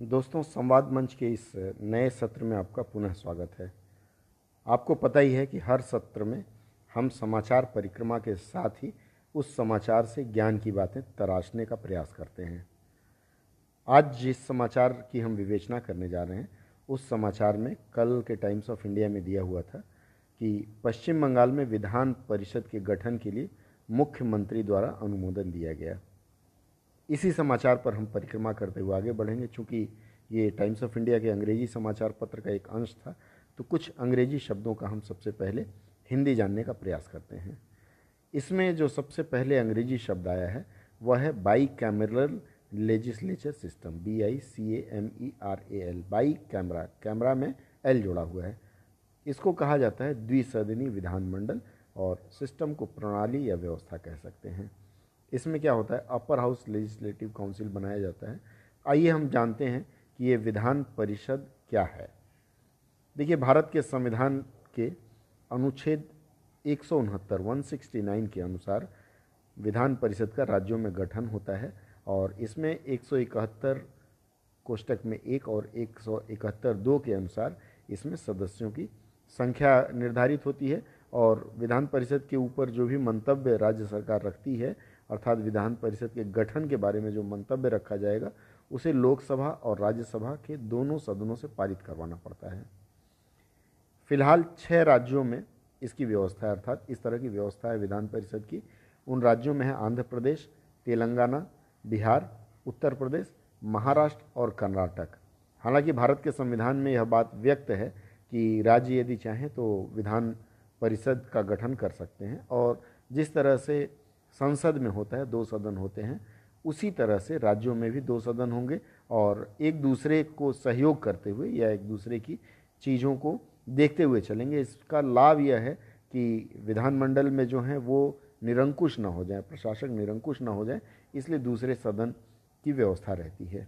दोस्तों, संवाद मंच के इस नए सत्र में आपका पुनः स्वागत है। आपको पता ही है कि हर सत्र में हम समाचार परिक्रमा के साथ ही उस समाचार से ज्ञान की बातें तराशने का प्रयास करते हैं। आज जिस समाचार की हम विवेचना करने जा रहे हैं, उस समाचार में कल के टाइम्स ऑफ़ इंडिया में दिया हुआ था कि पश्चिम बंगाल में विधान परिषद के गठन के लिए मुख्यमंत्री द्वारा अनुमोदन दिया गया। इसी समाचार पर हम परिक्रमा करते हुए आगे बढ़ेंगे। चूँकि ये टाइम्स ऑफ़ इंडिया के अंग्रेज़ी समाचार पत्र का एक अंश था तो कुछ अंग्रेज़ी शब्दों का हम सबसे पहले हिंदी जानने का प्रयास करते हैं। इसमें जो सबसे पहले अंग्रेज़ी शब्द आया है, वह है bicameral legislature system B I C A M E R A L bi camera camera में एल जोड़ा हुआ है। इसको कहा जाता है द्विसदनी विधानमंडल और सिस्टम को प्रणाली या व्यवस्था कह सकते हैं। इसमें क्या होता है? अपर हाउस लेजिस्लेटिव काउंसिल बनाया जाता है। आइए हम जानते हैं कि ये विधान परिषद क्या है। देखिए, भारत के संविधान के अनुच्छेद एक सौ उनहत्तर वन सिक्सटी नाइन के अनुसार विधान परिषद का राज्यों में गठन होता है और इसमें एक सौ इकहत्तर कोष्टक में एक और एक सौ इकहत्तर दो के अनुसार इसमें सदस्यों की संख्या निर्धारित होती है और विधान परिषद के ऊपर जो भी मंतव्य राज्य सरकार रखती है अर्थात विधान परिषद के गठन के बारे में जो मंतव्य रखा जाएगा, उसे लोकसभा और राज्यसभा के दोनों सदनों से पारित करवाना पड़ता है। फ़िलहाल छः राज्यों में इसकी व्यवस्था है, अर्थात इस तरह की व्यवस्था है विधान परिषद की। उन राज्यों में है आंध्र प्रदेश, तेलंगाना, बिहार, उत्तर प्रदेश, महाराष्ट्र और कर्नाटक। हालाँकि भारत के संविधान में यह बात व्यक्त है कि राज्य यदि चाहें तो विधान परिषद का गठन कर सकते हैं और जिस तरह से संसद में होता है, दो सदन होते हैं, उसी तरह से राज्यों में भी दो सदन होंगे और एक दूसरे को सहयोग करते हुए या एक दूसरे की चीज़ों को देखते हुए चलेंगे। इसका लाभ यह है कि विधानमंडल में जो हैं वो निरंकुश ना हो जाए, प्रशासक निरंकुश ना हो जाए, इसलिए दूसरे सदन की व्यवस्था रहती है।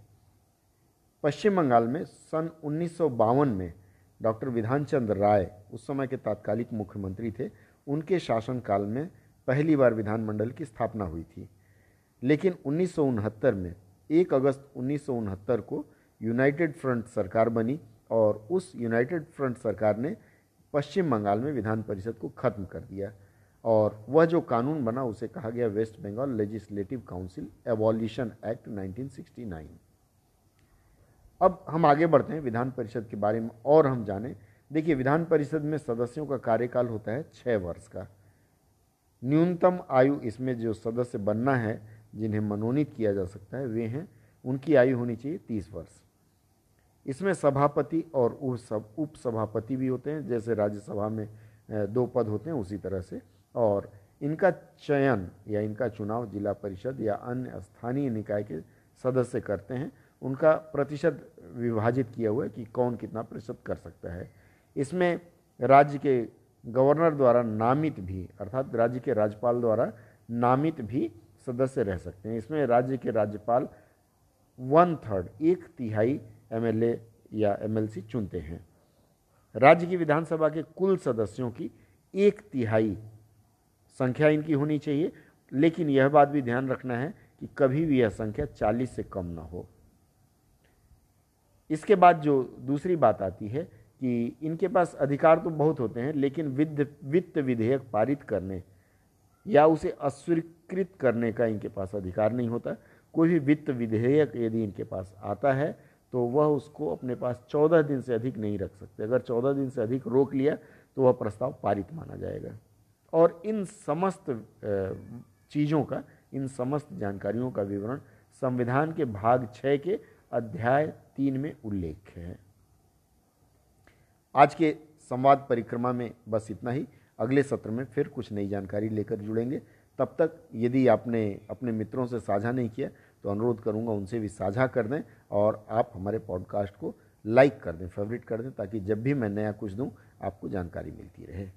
पश्चिम बंगाल में सन उन्नीस सौ बावन में डॉक्टर विधान चंद्र राय, उस समय के तात्कालिक मुख्यमंत्री थे, उनके शासनकाल में पहली बार विधानमंडल की स्थापना हुई थी। लेकिन उन्नीस सौ उनहत्तर में एक अगस्त उन्नीस सौ उनहत्तर को यूनाइटेड फ्रंट सरकार बनी और उस यूनाइटेड फ्रंट सरकार ने पश्चिम बंगाल में विधान परिषद को ख़त्म कर दिया और वह जो कानून बना उसे कहा गया west Bengal legislative council abolition act 1969 अब हम आगे बढ़ते हैं विधान परिषद के बारे में और हम जानें। देखिए, विधान परिषद में सदस्यों का कार्यकाल होता है छः वर्ष का। न्यूनतम आयु इसमें जो सदस्य बनना है, जिन्हें मनोनीत किया जा सकता है, वे हैं, उनकी आयु होनी चाहिए तीस वर्ष। इसमें सभापति और उप सभापति भी होते हैं, जैसे राज्यसभा में दो पद होते हैं उसी तरह से। और इनका चयन या इनका चुनाव जिला परिषद या अन्य स्थानीय निकाय के सदस्य करते हैं। उनका प्रतिशत विभाजित किया हुआ है कि कौन कितना प्रतिशत कर सकता है। इसमें राज्य के गवर्नर द्वारा नामित भी, अर्थात राज्य के राज्यपाल द्वारा नामित भी सदस्य रह सकते हैं। इसमें राज्य के राज्यपाल वन थर्ड, एक तिहाई एमएलए या एमएलसी चुनते हैं। राज्य की विधानसभा के कुल सदस्यों की एक तिहाई संख्या इनकी होनी चाहिए, लेकिन यह बात भी ध्यान रखना है कि कभी भी यह संख्या 40 से कम ना हो। इसके बाद जो दूसरी बात आती है कि इनके पास अधिकार तो बहुत होते हैं, लेकिन विद वित्त विधेयक पारित करने या उसे अस्वीकृत करने का इनके पास अधिकार नहीं होता। कोई भी वित्त विधेयक यदि इनके पास आता है तो वह उसको अपने पास चौदह दिन से अधिक नहीं रख सकते। अगर चौदह दिन से अधिक रोक लिया तो वह प्रस्ताव पारित माना जाएगा। और इन समस्त चीज़ों का, इन समस्त जानकारियों का विवरण संविधान के भाग छः के अध्याय तीन में उल्लेख है। आज के संवाद परिक्रमा में बस इतना ही। अगले सत्र में फिर कुछ नई जानकारी लेकर जुड़ेंगे। तब तक यदि आपने अपने मित्रों से साझा नहीं किया तो अनुरोध करूँगा उनसे भी साझा कर दें और आप हमारे पॉडकास्ट को लाइक कर दें, फेवरेट कर दें, ताकि जब भी मैं नया कुछ दूँ, आपको जानकारी मिलती रहे।